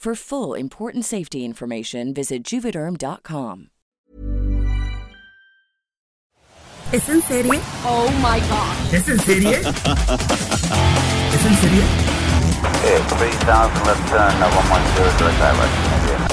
For full important safety information, visit juvederm.com. ¿Es en serie? Oh my god. ¿Es en serie? ¿Es en serie? Okay, 3000 left turn, 110 direct direct.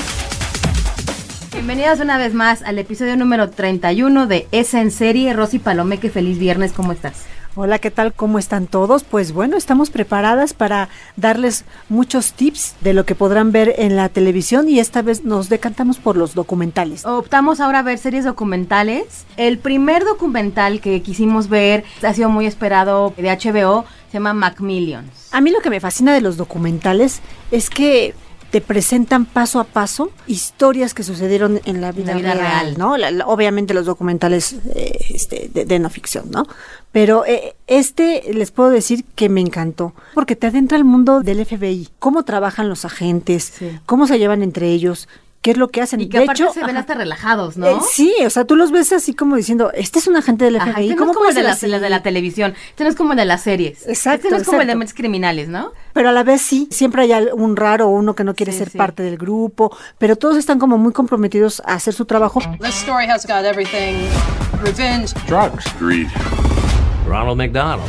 Bienvenidos una vez más al episodio número 31 de Es en serie. Rosy Palomeque, feliz viernes, ¿cómo estás? Hola, ¿qué tal? ¿Cómo están todos? Pues bueno, estamos preparadas para darles muchos tips de lo que podrán ver en la televisión y esta vez nos decantamos por los documentales. Optamos ahora a ver series documentales. El primer documental que quisimos ver ha sido muy esperado de HBO, se llama Macmillions. A mí lo que me fascina de los documentales es que te presentan paso a paso historias que sucedieron en la vida, La vida real, real. ¿no? La- la- obviamente los documentales eh, este, de, de no ficción, ¿no? Pero eh, este les puedo decir que me encantó, porque te adentra al mundo del FBI, cómo trabajan los agentes, Sí. cómo se llevan entre ellos, qué es lo que hacen. Y que de aparte hecho, se ven ajá, hasta relajados, ¿no? eh, sí, o sea, tú los ves así como diciendo, este es un agente del FBI, Ajá, este no ¿cómo es como el de la, la de la televisión, este no es como el de las series. Exacto, Este no es como el de exacto. mentes criminales, ¿no? Pero a la vez sí, siempre hay un raro o uno que no quiere Sí, ser sí. parte del grupo, pero todos están como muy comprometidos a hacer su trabajo. This story has got everything revenge, drugs, greed. Ronald McDonald.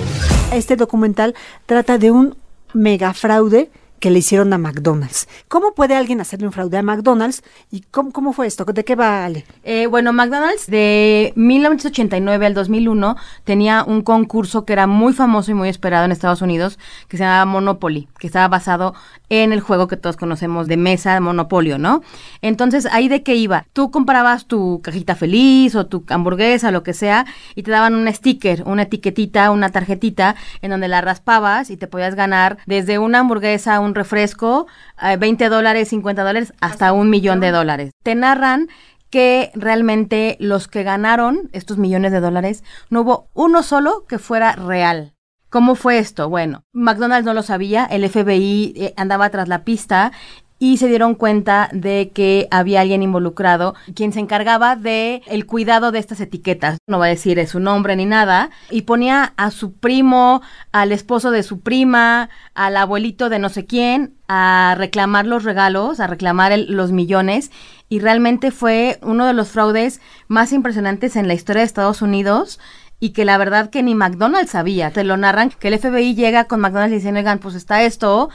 Este documental trata de un mega fraude que le hicieron a McDonald's. ¿Cómo puede alguien hacerle un fraude a McDonald's? ¿Y cómo, cómo fue esto? ¿De qué vale? Eh, bueno, McDonald's de 1989 al 2001 tenía un concurso que era muy famoso y muy esperado en Estados Unidos que se llamaba Monopoly, que estaba basado en el juego que todos conocemos de mesa, Monopolio, ¿no? Entonces, ¿ahí de qué iba? Tú comprabas tu cajita feliz o tu hamburguesa, lo que sea, y te daban un sticker, una etiquetita, una tarjetita, en donde la raspabas y te podías ganar desde una hamburguesa, un refresco, eh, 20 dólares, 50 dólares, hasta un millón de dólares. Te narran que realmente los que ganaron estos millones de dólares, no hubo uno solo que fuera real. ¿Cómo fue esto? Bueno, McDonald's no lo sabía, el FBI eh, andaba tras la pista y se dieron cuenta de que había alguien involucrado quien se encargaba de el cuidado de estas etiquetas. No va a decir su nombre ni nada y ponía a su primo, al esposo de su prima, al abuelito de no sé quién a reclamar los regalos, a reclamar el- los millones y realmente fue uno de los fraudes más impresionantes en la historia de Estados Unidos y que la verdad que ni McDonald's sabía. Te lo narran que el FBI llega con McDonald's y dicen, oigan, pues está esto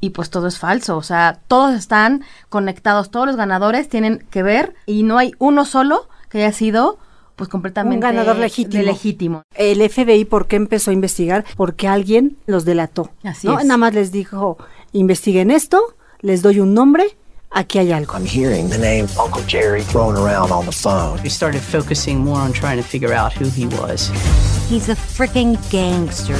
y pues todo es falso. O sea, todos están conectados, todos los ganadores tienen que ver y no hay uno solo que haya sido pues completamente Un ganador legítimo. El FBI, ¿por qué empezó a investigar? Porque alguien los delató. Así ¿no? es. Nada más les dijo, investiguen esto, les doy un nombre, aquí hay algo. I'm hearing the name Uncle Jerry thrown around on the phone. we started focusing more on trying to figure out who he was. He's a freaking gangster.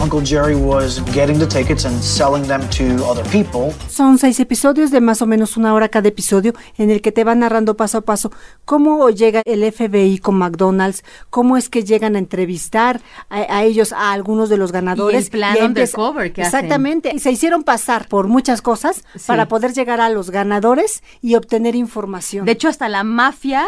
Uncle Jerry was getting the tickets and selling them to other people. Son seis episodios de más o menos una hora cada episodio en el que te van narrando paso a paso cómo llega el FBI con McDonald's, cómo es que llegan a entrevistar a, a ellos, a algunos de los ganadores. Y el plan undercover que hacen. Exactamente. Y se hicieron pasar por muchas cosas Sí. para poder llegar a los ganadores y obtener información. De hecho, hasta la mafia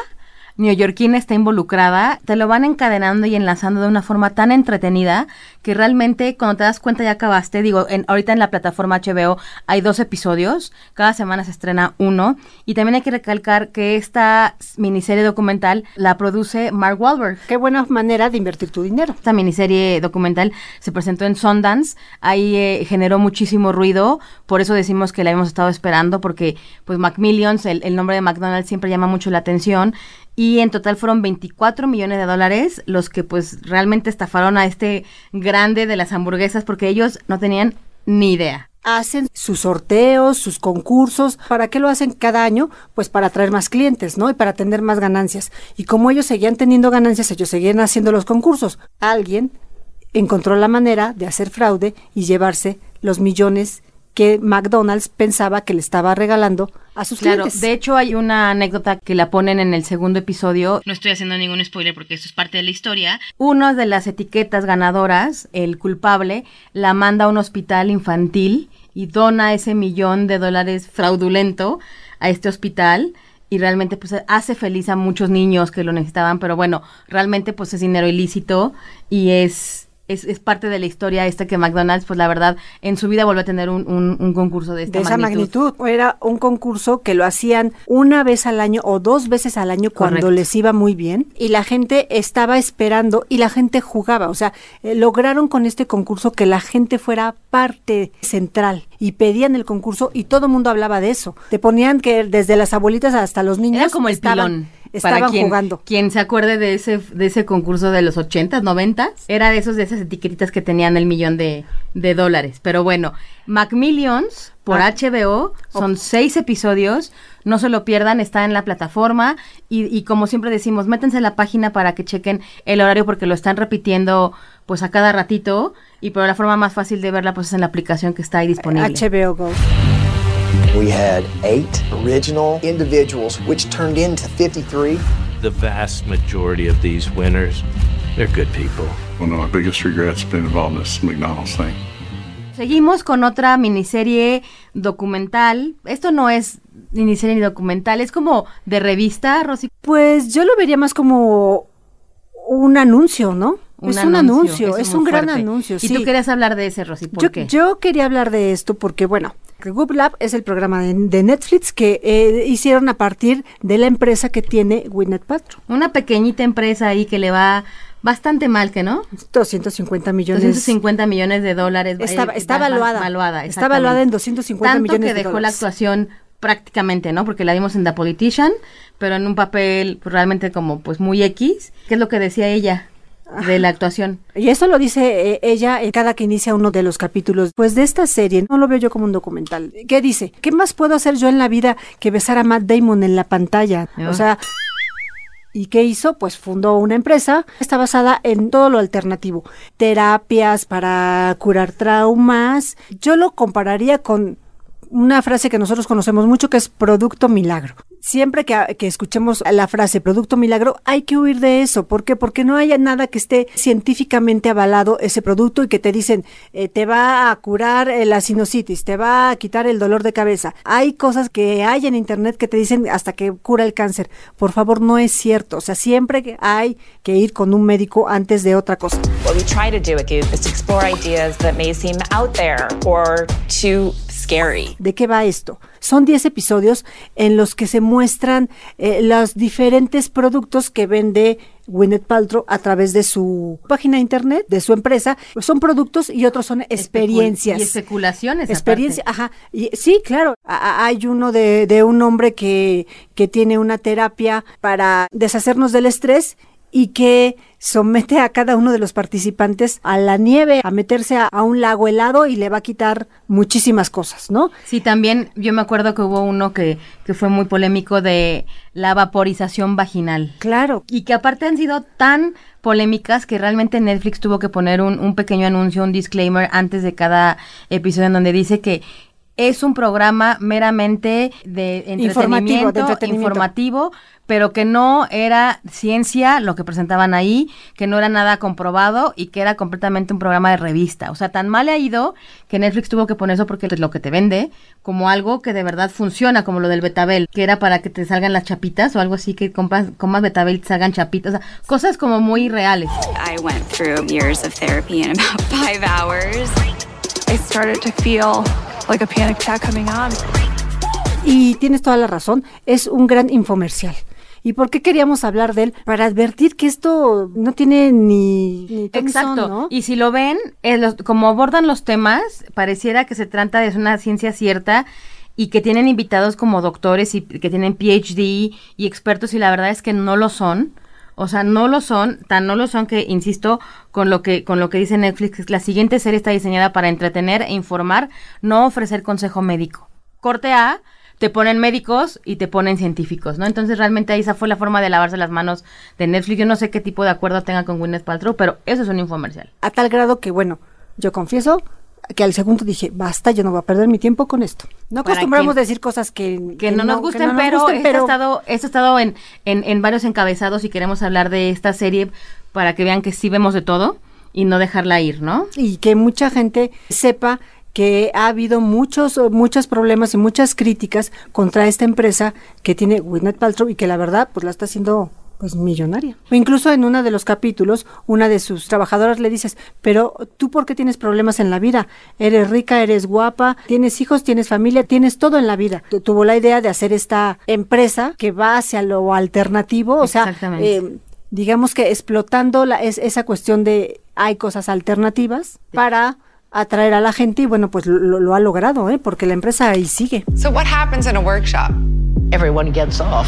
neoyorquina está involucrada, te lo van encadenando y enlazando de una forma tan entretenida que realmente cuando te das cuenta ya acabaste. Digo, en, ahorita en la plataforma HBO hay dos episodios, cada semana se estrena uno. Y también hay que recalcar que esta miniserie documental la produce Mark Wahlberg. Qué buena manera de invertir tu dinero. Esta miniserie documental se presentó en Sundance, ahí eh, generó muchísimo ruido, por eso decimos que la hemos estado esperando, porque pues Macmillions, el, el nombre de McDonald's siempre llama mucho la atención y en total fueron 24 millones de dólares los que pues realmente estafaron a este grande de las hamburguesas porque ellos no tenían ni idea. Hacen sus sorteos, sus concursos. ¿Para qué lo hacen cada año? Pues para atraer más clientes, ¿no? Y para tener más ganancias. Y como ellos seguían teniendo ganancias, ellos seguían haciendo los concursos. Alguien encontró la manera de hacer fraude y llevarse los millones que McDonald's pensaba que le estaba regalando a sus Claro, clientes. de hecho hay una anécdota que la ponen en el segundo episodio. No estoy haciendo ningún spoiler porque esto es parte de la historia. Una de las etiquetas ganadoras, el culpable, la manda a un hospital infantil y dona ese millón de dólares fraudulento a este hospital y realmente pues hace feliz a muchos niños que lo necesitaban, pero bueno, realmente pues es dinero ilícito y es es, es parte de la historia esta que McDonald's, pues la verdad, en su vida vuelve a tener un, un- un concurso de esta de esa magnitud. Era un concurso que lo hacían una vez al año o dos veces al año cuando Correcto. les iba muy bien y la gente estaba esperando y la gente jugaba. O sea, eh, lograron con este concurso que la gente fuera parte central y pedían el concurso y todo el mundo hablaba de eso. Te ponían que desde las abuelitas hasta los niños Era como el estaban, pilón. Estaban para quien, jugando. Quien se acuerde de ese, de ese concurso de los 80s, 90 era de esos de esas etiquetitas que tenían el millón de, de dólares. Pero bueno, Macmillions por Ah. HBO son seis episodios. No se lo pierdan, está en la plataforma. Y, y como siempre decimos, métanse a la página para que chequen el horario porque lo están repitiendo pues a cada ratito. Y pero la forma más fácil de verla pues es en la aplicación que está ahí disponible. HBO Go. We had eight original individuals, which turned into 53. The vast majority of these winners, they're good people. One of my biggest regrets being involved in this McDonald's thing. Seguimos con otra miniserie documental. Esto no es miniserie ni documental, es como de revista, Rosy. Pues yo lo vería más como un anuncio, ¿no? es un anuncio, es, un gran anuncio. Y sí. tú querías hablar de ese, Rosy, ¿por yo, qué? yo quería hablar de esto porque, bueno, Goop Lab es el programa de, de Netflix que eh, hicieron a partir de la empresa que tiene Gwyneth Paltrow. Una pequeñita empresa ahí que le va bastante mal, ¿que no? 250 millones. 250 millones de dólares. Está, eh, está va- valuada. valuada, está valuada en exactamente. 250 Tanto millones que de dejó la dólares. actuación prácticamente, ¿no? Porque la vimos en The Politician, pero en un papel pues, realmente como pues muy X. ¿Qué es lo que decía ella de la actuación? Y eso lo dice eh, ella eh, cada que inicia uno de los capítulos. Pues de esta serie, no lo veo yo como un documental. ¿Qué dice? ¿Qué más puedo hacer yo en la vida que besar a Matt Damon en la pantalla? O sea... ¿Y qué hizo? Pues fundó una empresa, está basada en todo lo alternativo, terapias para curar traumas. Yo lo compararía con una frase que nosotros conocemos mucho que es producto milagro. Siempre que, que, escuchemos la frase producto milagro, hay que huir de eso. ¿Por qué? Porque no haya nada que esté científicamente avalado ese producto y que te dicen eh, te va a curar eh, la sinusitis, te va a quitar el dolor de cabeza. Hay cosas que hay en internet que te dicen hasta que cura el cáncer. Por favor, no es cierto. O sea, siempre hay que ir con un médico antes de otra cosa. What we try to do at Goop is to explore ideas that may seem out there or too scary. ¿De qué va esto? Son 10 episodios en los que se muestran eh, los diferentes productos que vende Gwyneth Paltrow a través de su página de internet, de su empresa. Pues son productos y otros son experiencias. Y especulaciones. Experiencia, aparte. ajá. Y, sí, claro. A, hay uno de, de un hombre que, que tiene una terapia para deshacernos del estrés y que somete a cada uno de los participantes a la nieve, a meterse a, a, un lago helado y le va a quitar muchísimas cosas, ¿no? Sí, también yo me acuerdo que hubo uno que, que fue muy polémico de la vaporización vaginal. Claro. Y que aparte han sido tan polémicas que realmente Netflix tuvo que poner un, un pequeño anuncio, un disclaimer antes de cada episodio en donde dice que es un programa meramente de Informativo, entretenimiento, de entretenimiento. informativo, pero que no era ciencia lo que presentaban ahí, que no era nada comprobado y que era completamente un programa de revista. O sea, tan mal ha ido que Netflix tuvo que poner eso porque es lo que te vende como algo que de verdad funciona, como lo del Betabel, que era para que te salgan las chapitas o algo así, que compras, comas Betabel y te salgan chapitas. O sea, cosas como muy reales. I went through years of therapy in about five hours. I started to feel like a panic attack coming on. Y tienes toda la razón, es un gran infomercial. ¿Y por qué queríamos hablar de él? Para advertir que esto no tiene ni, ni son, Exacto. ¿no? Y si lo ven, eh, los- como abordan los temas, pareciera que se trata de una ciencia cierta y que tienen invitados como doctores y que tienen PhD y expertos y la verdad es que no lo son. O sea, no lo son, tan no lo son que insisto con lo que con lo que dice Netflix, la siguiente serie está diseñada para entretener e informar, no ofrecer consejo médico. Corte A, te ponen médicos y te ponen científicos, ¿no? Entonces realmente esa fue la forma de lavarse las manos de Netflix. Yo no sé qué tipo de acuerdo tenga con Gwyneth Paltrow, pero eso es un infomercial. A tal grado que, bueno, yo confieso que al segundo dije, basta, yo no voy a perder mi tiempo con esto. No acostumbramos quien- decir cosas que, que no, nos gusten, no nos pero, gusten, esto pero ha estado, esto ha estado en, en, en varios encabezados y queremos hablar de esta serie para que vean que sí vemos de todo y no dejarla ir, ¿no? y que mucha gente sepa que ha habido muchos muchos problemas y muchas críticas contra esta empresa que tiene Gwyneth Paltrow y que la verdad pues la está haciendo pues millonaria. O incluso en uno de los capítulos, una de sus trabajadoras le dices, pero tú por qué tienes problemas en la vida? Eres rica, eres guapa, tienes hijos, tienes familia, tienes todo en la vida. Tu- Tuvo la idea de hacer esta empresa que va hacia lo alternativo, o sea, Exactamente. eh, digamos que explotando la, es, esa cuestión de hay cosas alternativas para atraer a la gente y bueno, pues lo, lo ha logrado, ¿eh? porque la empresa ahí sigue. So, what happens in a workshop? Everyone gets off.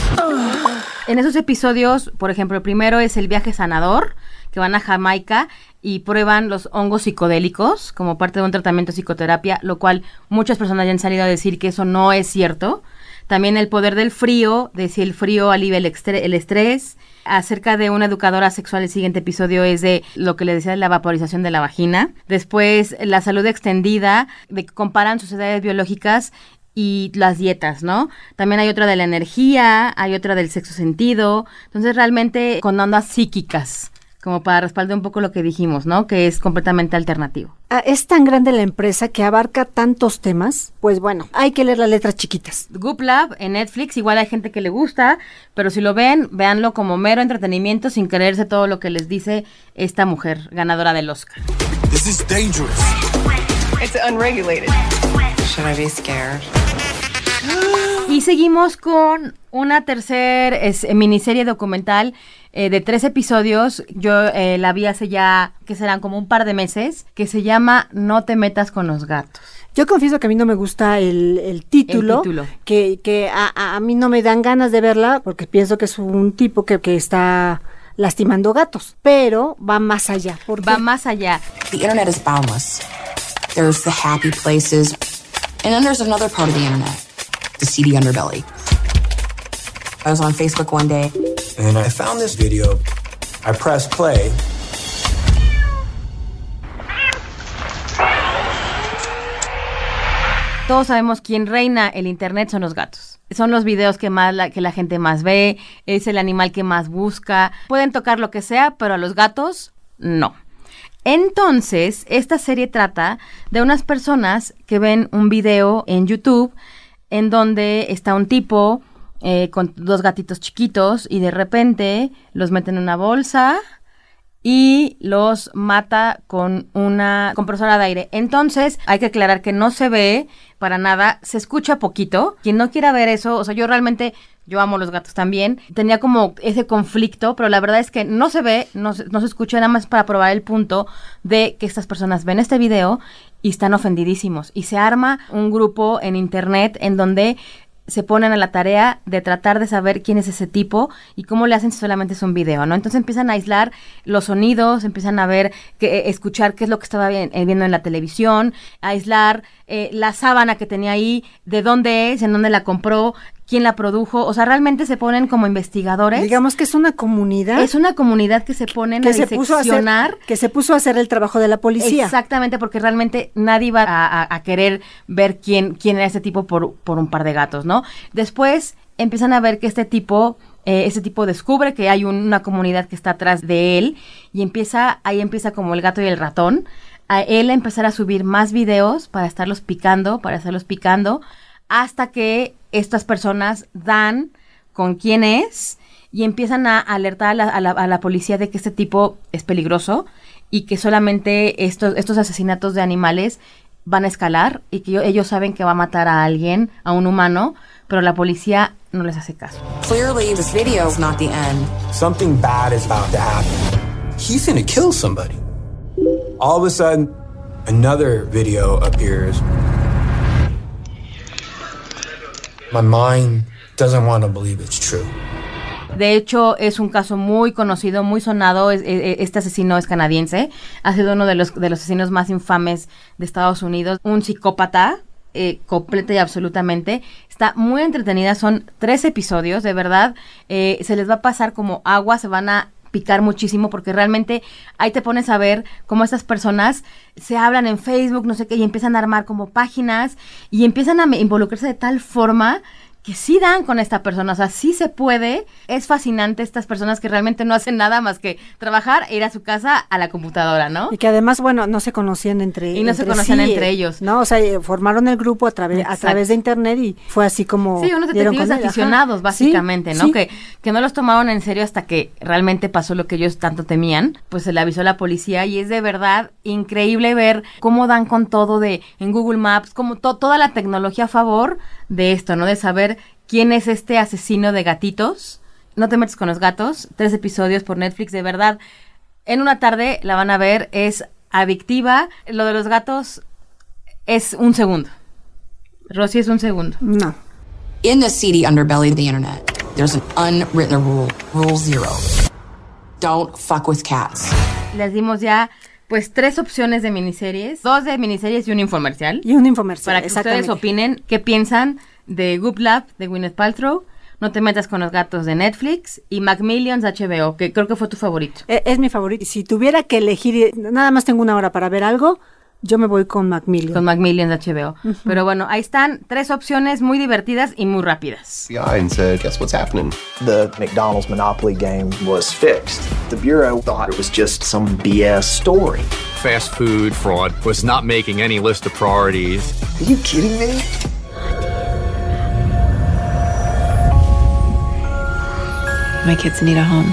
En esos episodios, por ejemplo, el primero es el viaje sanador, que van a Jamaica y prueban los hongos psicodélicos como parte de un tratamiento de psicoterapia, lo cual muchas personas ya han salido a decir que eso no es cierto. También el poder del frío, de si el frío alivia el, el estrés. Acerca de una educadora sexual, el siguiente episodio es de lo que le decía de la vaporización de la vagina. Después, la salud extendida, de que comparan sus edades biológicas y las dietas, ¿no? También hay otra de la energía, hay otra del sexo sentido. Entonces, realmente con ondas psíquicas, como para respaldar un poco lo que dijimos, ¿no? Que es completamente alternativo. Ah, es tan grande la empresa que abarca tantos temas, pues bueno, hay que leer las letras chiquitas. Goop Lab en Netflix, igual hay gente que le gusta, pero si lo ven, véanlo como mero entretenimiento sin creerse todo lo que les dice esta mujer ganadora del Oscar. This is dangerous. It's unregulated. Should I be scared? Y seguimos con una tercer es, eh, miniserie documental eh, de tres episodios. Yo eh, la vi hace ya, que serán como un par de meses, que se llama No te metas con los gatos. Yo confieso que a mí no me gusta el, el título, El título. que, que a, a- mí no me dan ganas de verla porque pienso que es un tipo que, que está lastimando gatos, pero va más allá. ¿Por Va más allá. The internet is boundless. There's the happy places, and then there's another part of the internet, the seedy underbelly. I was on Facebook one day. And I found this video. I pressed play. Todos sabemos quién reina el internet son los gatos. Son los videos que más la, que la gente más ve, es el animal que más busca. Pueden tocar lo que sea, pero a los gatos no. Entonces, esta serie trata de unas personas que ven un video en YouTube en donde está un tipo eh, con dos gatitos chiquitos y de repente los mete en una bolsa y los mata con una compresora de aire. Entonces, hay que aclarar que no se ve para nada, se escucha poquito. Quien no quiera ver eso, o sea, yo realmente, yo amo los gatos también, tenía como ese conflicto, pero la verdad es que no se ve, no no se escucha nada más para probar el punto de que estas personas ven este video y están ofendidísimos. Y se arma un grupo en internet en donde se ponen a la tarea de tratar de saber quién es ese tipo y cómo le hacen si solamente es un video, ¿no? Entonces empiezan a aislar los sonidos, empiezan a ver, que, eh, escuchar qué es lo que estaba eh, viendo en la televisión, aislar eh, la sábana que tenía ahí, de dónde es, en dónde la compró, quién la produjo, o sea, realmente se ponen como investigadores. Digamos que es una comunidad. Es una comunidad que se ponen que a se puso a hacer, diseccionar. que se puso a hacer el trabajo de la policía. Exactamente, porque realmente nadie iba a, a- a querer ver quién, quién era ese tipo por, por un par de gatos, ¿no? Después empiezan a ver que este tipo, eh, este tipo descubre que hay un- una comunidad que está atrás de él y empieza, ahí empieza como el gato y el ratón, a él a empezar a subir más videos para estarlos picando, para estarlos picando, hasta que estas personas dan con quién es y empiezan a alertar a la, a la- a la policía de que este tipo es peligroso y que solamente estos, estos asesinatos de animales van a escalar y que yo- ellos saben que va a matar a alguien, a un humano, pero la policía no les hace caso. Clearly, this video is not the end. Something bad is about to happen. He's gonna kill somebody. All of a sudden, another video appears. My mind doesn't want to believe it's true. De hecho, es un caso muy conocido, muy sonado. E- e- Este asesino es canadiense. Ha sido uno de los, de los asesinos más infames de Estados Unidos. Un psicópata, eh, completa y absolutamente. Está muy entretenida. Son tres episodios, de verdad. eh, se les va a pasar como agua. Se van a picar muchísimo porque realmente ahí te pones a ver cómo estas personas se hablan en Facebook, no sé qué, y empiezan a armar como páginas y empiezan a involucrarse de tal forma que sí dan con esta persona, o sea, sí se puede. Es fascinante estas personas que realmente no hacen nada más que trabajar e ir a su casa a la computadora, ¿no? Y que además, bueno, no se conocían entre Y no se conocían sí, entre ellos. No, o sea, eh, formaron el grupo a través a través de internet y fue así como Sí, unos detectives ajá. aficionados, Sí, básicamente, ¿no? sí. Que, que no los tomaron en serio hasta que realmente pasó lo que ellos tanto temían. Pues se le avisó a la policía y es de verdad increíble ver cómo dan con todo de en Google Maps, como to- toda la tecnología a favor de esto, ¿no? De saber quién es este asesino de gatitos. No te metes con los gatos. Tres episodios por Netflix, de verdad. En una tarde la van a ver, es adictiva. Lo de los gatos es un segundo. Rosy es un segundo. No. In the seedy underbelly of the internet, there's an unwritten rule, rule zero. Don't fuck with cats. Les dimos ya pues tres opciones de miniseries, dos de miniseries y un infomercial. Y un infomercial, Para que ustedes opinen qué piensan de Goop Lab de Gwyneth Paltrow, No te metas con los gatos de Netflix y Macmillions HBO, que creo que fue tu favorito. E- Es, mi favorito. Si tuviera que elegir, eh, nada más tengo una hora para ver algo, yo me voy con Macmillan. Con Macmillions de HBO. Pero bueno, ahí están tres opciones muy divertidas y muy rápidas. And said, guess what's happening? The McDonald's Monopoly game was fixed. The Bureau thought it was just some BS story. Fast food fraud was not making any list of priorities. Are you kidding me? My kids need a home.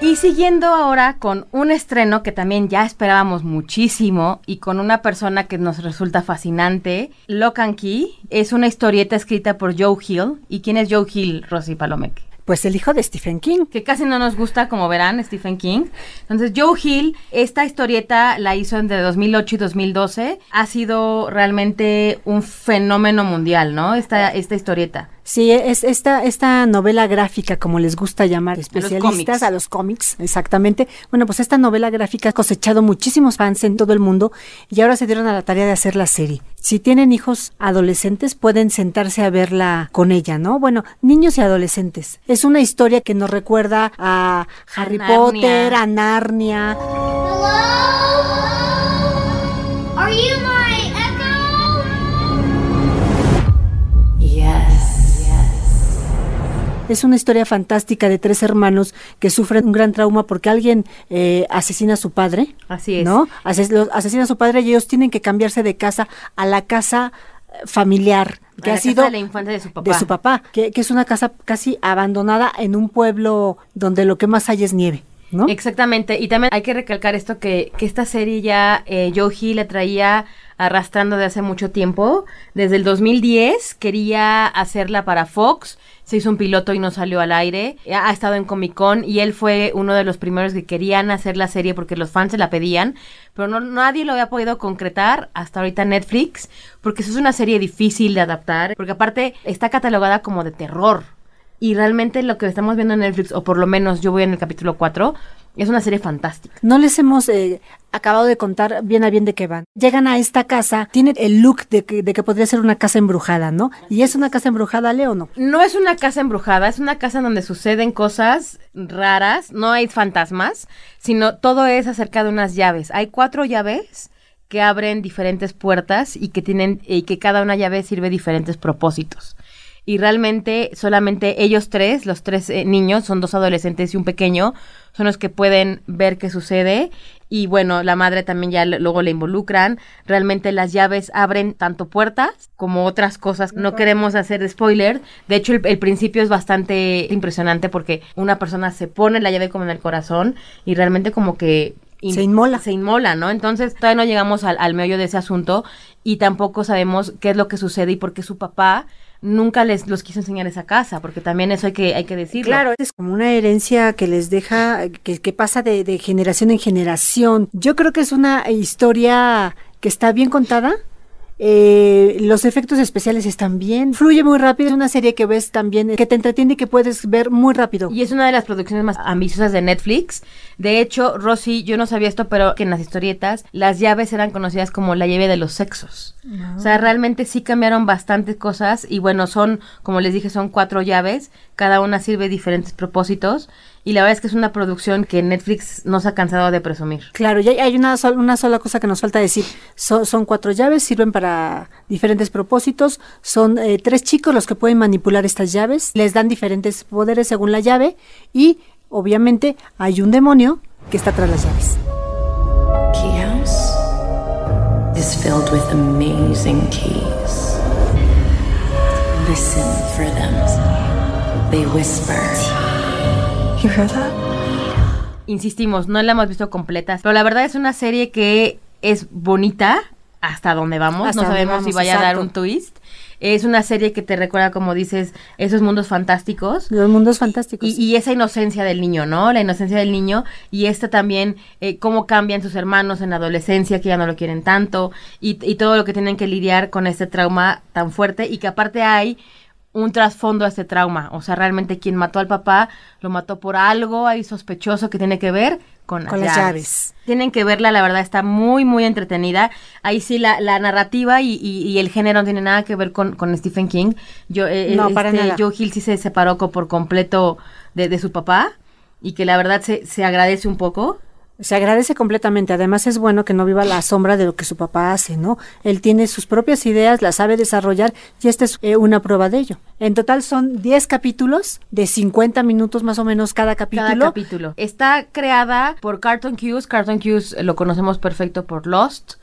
Y siguiendo ahora con un estreno que también ya esperábamos muchísimo y con una persona que nos resulta fascinante, Lock and Key, es una historieta escrita por Joe Hill. ¿Y quién es Joe Hill, Rosy Palomec? Pues el hijo de Stephen King. Que casi no nos gusta, como verán, Stephen King. Entonces, Joe Hill, esta historieta la hizo entre 2008 y 2012. Ha sido realmente un fenómeno mundial, ¿no? Esta, esta historieta. Sí, es esta, esta novela gráfica, como les gusta llamar especialistas, a los cómics, exactamente. Bueno, pues esta novela gráfica ha cosechado muchísimos fans en todo el mundo y ahora se dieron a la tarea de hacer la serie. Si tienen hijos adolescentes, pueden sentarse a verla con ella, ¿no? Bueno, niños y adolescentes. Es una historia que nos recuerda a Harry. Potter, a Narnia. Are you Es una historia fantástica de tres hermanos que sufren un gran trauma porque alguien eh, asesina a su padre. Así es. ¿No? Ases- los- asesina a su padre y ellos tienen que cambiarse de casa a la casa eh, familiar que A ha sido de la infancia de su papá. de su papá, que, que es una casa casi abandonada en un pueblo donde lo que más hay es nieve. ¿no? Exactamente, y también hay que recalcar esto que, que esta serie ya eh, Hill le traía arrastrando de hace mucho tiempo. Desde el 2010 quería hacerla para Fox, se hizo un piloto y no salió al aire. Ha estado en Comic Con y él fue uno de los primeros que querían hacer la serie porque los fans se la pedían, pero no, nadie lo había podido concretar hasta ahorita Netflix, porque eso es una serie difícil de adaptar, porque aparte está catalogada como de terror. Y realmente lo que estamos viendo en Netflix, o por lo menos yo voy en el capítulo 4, Es una serie fantástica. No les hemos eh, acabado de contar bien a bien de qué van. Llegan a esta casa, tiene el look de que, de que podría ser una casa embrujada, ¿no? ¿Y es una casa embrujada, Leo, o no? No es una casa embrujada, es una casa donde suceden cosas raras, no hay fantasmas, sino todo es acerca de unas llaves. Hay cuatro llaves que abren diferentes puertas y que tienen y que cada una llave sirve diferentes propósitos. Y realmente solamente ellos tres, los tres eh, niños, son dos adolescentes y un pequeño, son los que pueden ver qué sucede y bueno, la madre también ya luego le involucran. Realmente las llaves abren tanto puertas como otras cosas. No queremos hacer spoiler. De hecho, el, el, principio es bastante impresionante porque una persona se pone la llave como en el corazón y realmente como que se inmola. Se inmola, ¿no? Entonces todavía no llegamos al, al meollo de ese asunto y tampoco sabemos qué es lo que sucede y por qué su papá nunca les los quiso enseñar esa casa, porque también eso hay que, hay que decirlo. Claro, es como una herencia que les deja, que, que pasa de, de generación en generación. Yo creo que es una historia que está bien contada, eh, los efectos especiales están bien, fluye muy rápido, es una serie que ves también, que te entretiene y que puedes ver muy rápido. Y es una de las producciones más ambiciosas de Netflix. De hecho, Rosy, yo no sabía esto, pero que en las historietas las llaves eran conocidas como la llave de los sexos. No. O sea, realmente sí cambiaron bastantes cosas y bueno, son, como les dije, son cuatro llaves, cada una sirve diferentes propósitos y la verdad es que es una producción que Netflix no se ha cansado de presumir. Claro, y hay una, sol, una sola cosa que nos falta decir. So, son cuatro llaves, sirven para diferentes propósitos. Son eh, tres chicos los que pueden manipular estas llaves. Les dan diferentes poderes según la llave y obviamente hay un demonio que está tras las llaves. Is filled with amazing keys. Listen for them. They whisper. You hear that? Insistimos, no la hemos visto completa, pero la verdad es una serie que es bonita hasta donde vamos. Hasta no sabemos vamos, si vaya a dar un twist. Es una serie que te recuerda, como dices, esos mundos fantásticos. Los mundos fantásticos. Y, y esa inocencia del niño, ¿no? La inocencia del niño. Y esta también, eh, cómo cambian sus hermanos en la adolescencia, que ya no lo quieren tanto. Y, y todo lo que tienen que lidiar con este trauma tan fuerte. Y que aparte hay un trasfondo a este trauma. O sea, realmente quien mató al papá lo mató por algo ahí sospechoso que tiene que ver con las, Con las llaves. llaves. Tienen que verla, la verdad está muy, muy entretenida. Ahí sí la, la narrativa y, y- y el género no tiene nada que ver con, con Stephen King. Yo, eh, No, este, para nada. Joe Hill sí se separó por completo de, de su papá y que la verdad se, se agradece un poco. Se agradece completamente. Además es bueno que no viva la sombra de lo que su papá hace, ¿no? Él tiene sus propias ideas, las sabe desarrollar y esta es eh, una prueba de ello. En total son 10 capítulos de 50 minutos más o menos cada capítulo. Cada capítulo. Está creada por Carton Cuse. Carton eh, lo conocemos perfecto por Lost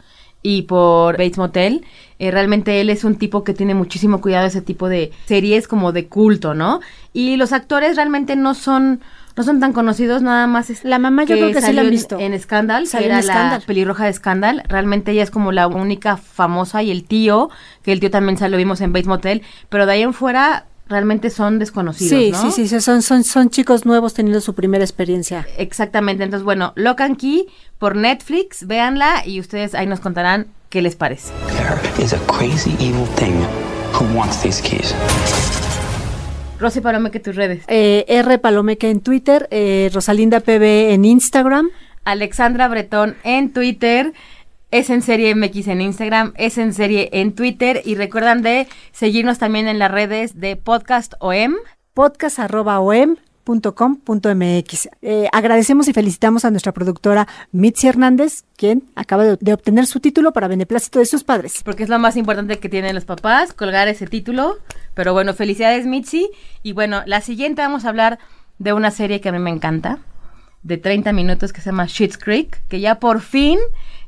y por Bates Motel. Eh, realmente él es un tipo que tiene muchísimo cuidado de ese tipo de series como de culto, ¿no? Y los actores realmente no son no son tan conocidos, nada más es La mamá yo creo que sí la han en- visto. En, Scandal, Salió que en era la Scandal. pelirroja de Scandal. Realmente ella es como la única famosa y el tío, que el tío también lo vimos en Bates Motel, pero de ahí en fuera realmente son desconocidos, Sí, ¿no? sí, sí, sí, son, son, son chicos nuevos teniendo su primera experiencia. Exactamente, entonces bueno, Lock and Key por Netflix, véanla y ustedes ahí nos contarán qué les parece. There is a crazy evil thing who wants these keys. Rosy Palome, que tus redes. Eh, R Palomeque en Twitter, eh, Rosalinda PB en Instagram. Alexandra Bretón en Twitter. Es en serie MX en Instagram, es en serie en Twitter y recuerdan de seguirnos también en las redes de Podcast OM. podcast.om.com.mx. Eh, agradecemos y felicitamos a nuestra productora Mitzi Hernández, quien acaba de, de obtener su título para beneplácito de sus padres. Porque es lo más importante que tienen los papás, colgar ese título. Pero bueno, felicidades Mitzi. Y bueno, la siguiente vamos a hablar de una serie que a mí me encanta, de 30 minutos que se llama Schitt's Creek, que ya por fin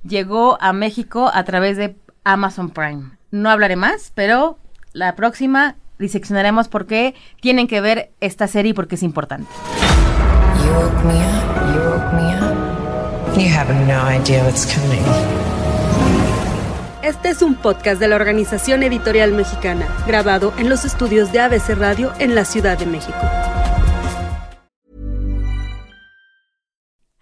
llegó a México a través de Amazon Prime. No hablaré más, pero la próxima diseccionaremos por qué tienen que ver esta serie y por qué es importante. You woke me up. You woke me up. You have no idea what's coming. Este es un podcast de la Organización Editorial Mexicana, grabado en los estudios de ABC Radio en la Ciudad de México.